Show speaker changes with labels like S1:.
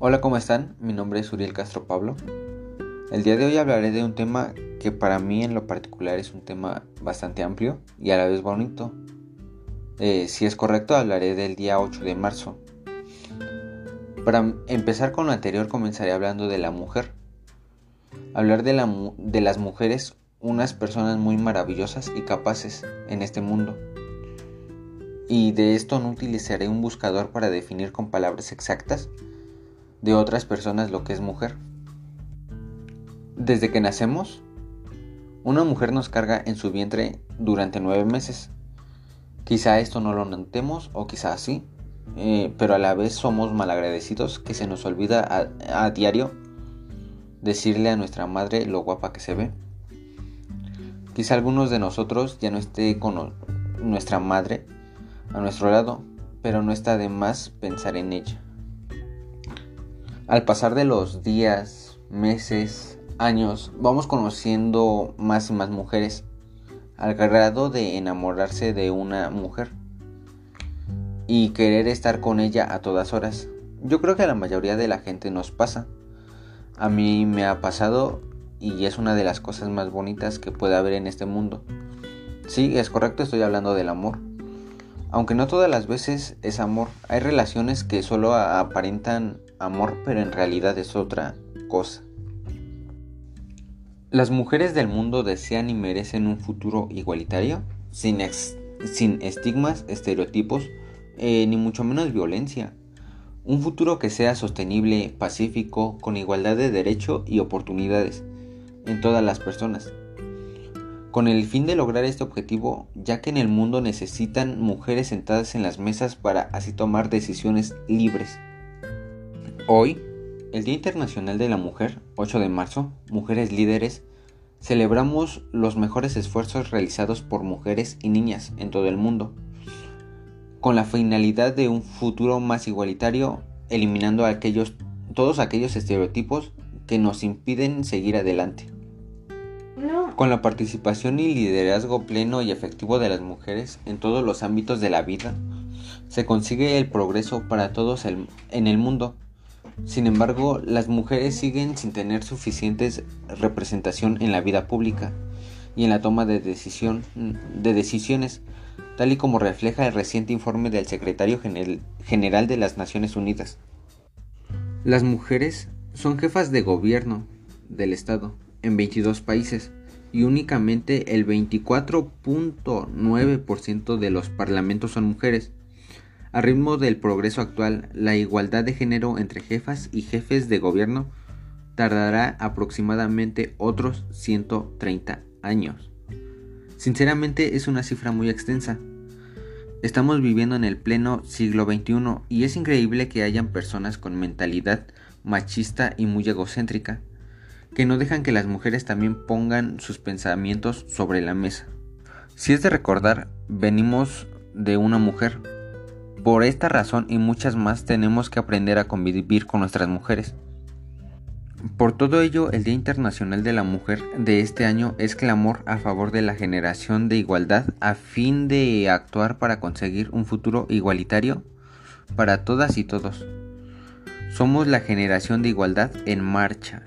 S1: Hola, ¿cómo están? Mi nombre es Uriel Castro Pablo. El día de hoy hablaré de un tema que para mí en lo particular es un tema bastante amplio y a la vez bonito. Eh, si es correcto, hablaré del día 8 de marzo. Para empezar con lo anterior, comenzaré hablando de la mujer. Hablar de, la, de las mujeres, unas personas muy maravillosas y capaces en este mundo y de esto no utilizaré un buscador para definir con palabras exactas de otras personas lo que es mujer. Desde que nacemos, una mujer nos carga en su vientre durante nueve meses. Quizá esto no lo notemos o quizá sí, eh, pero a la vez somos malagradecidos que se nos olvida a, a diario decirle a nuestra madre lo guapa que se ve. Quizá algunos de nosotros ya no esté con nuestra madre a nuestro lado, pero no está de más pensar en ella. Al pasar de los días, meses, años, vamos conociendo más y más mujeres, al grado de enamorarse de una mujer y querer estar con ella a todas horas. Yo creo que a la mayoría de la gente nos pasa. A mí me ha pasado y es una de las cosas más bonitas que puede haber en este mundo. Sí, es correcto, estoy hablando del amor. Aunque no todas las veces es amor, hay relaciones que solo aparentan amor pero en realidad es otra cosa. ¿Las mujeres del mundo desean y merecen un futuro igualitario? Sin, estigmas, estereotipos, eh, ni mucho menos violencia. Un futuro que sea sostenible, pacífico, con igualdad de derecho y oportunidades en todas las personas con el fin de lograr este objetivo, ya que en el mundo necesitan mujeres sentadas en las mesas para así tomar decisiones libres. Hoy, el Día Internacional de la Mujer, 8 de marzo, Mujeres Líderes, celebramos los mejores esfuerzos realizados por mujeres y niñas en todo el mundo, con la finalidad de un futuro más igualitario, eliminando aquellos, todos aquellos estereotipos que nos impiden seguir adelante. Con la participación y liderazgo pleno y efectivo de las mujeres en todos los ámbitos de la vida, se consigue el progreso para todos en el mundo. Sin embargo, las mujeres siguen sin tener suficiente representación en la vida pública y en la toma de, decisión, de decisiones, tal y como refleja el reciente informe del secretario general de las Naciones Unidas. Las mujeres son jefas de gobierno del Estado en 22 países y únicamente el 24.9% de los parlamentos son mujeres. A ritmo del progreso actual, la igualdad de género entre jefas y jefes de gobierno tardará aproximadamente otros 130 años. Sinceramente es una cifra muy extensa. Estamos viviendo en el pleno siglo XXI y es increíble que hayan personas con mentalidad machista y muy egocéntrica que no dejan que las mujeres también pongan sus pensamientos sobre la mesa. Si es de recordar, venimos de una mujer. Por esta razón y muchas más tenemos que aprender a convivir con nuestras mujeres. Por todo ello, el Día Internacional de la Mujer de este año es clamor a favor de la generación de igualdad a fin de actuar para conseguir un futuro igualitario para todas y todos. Somos la generación de igualdad en marcha.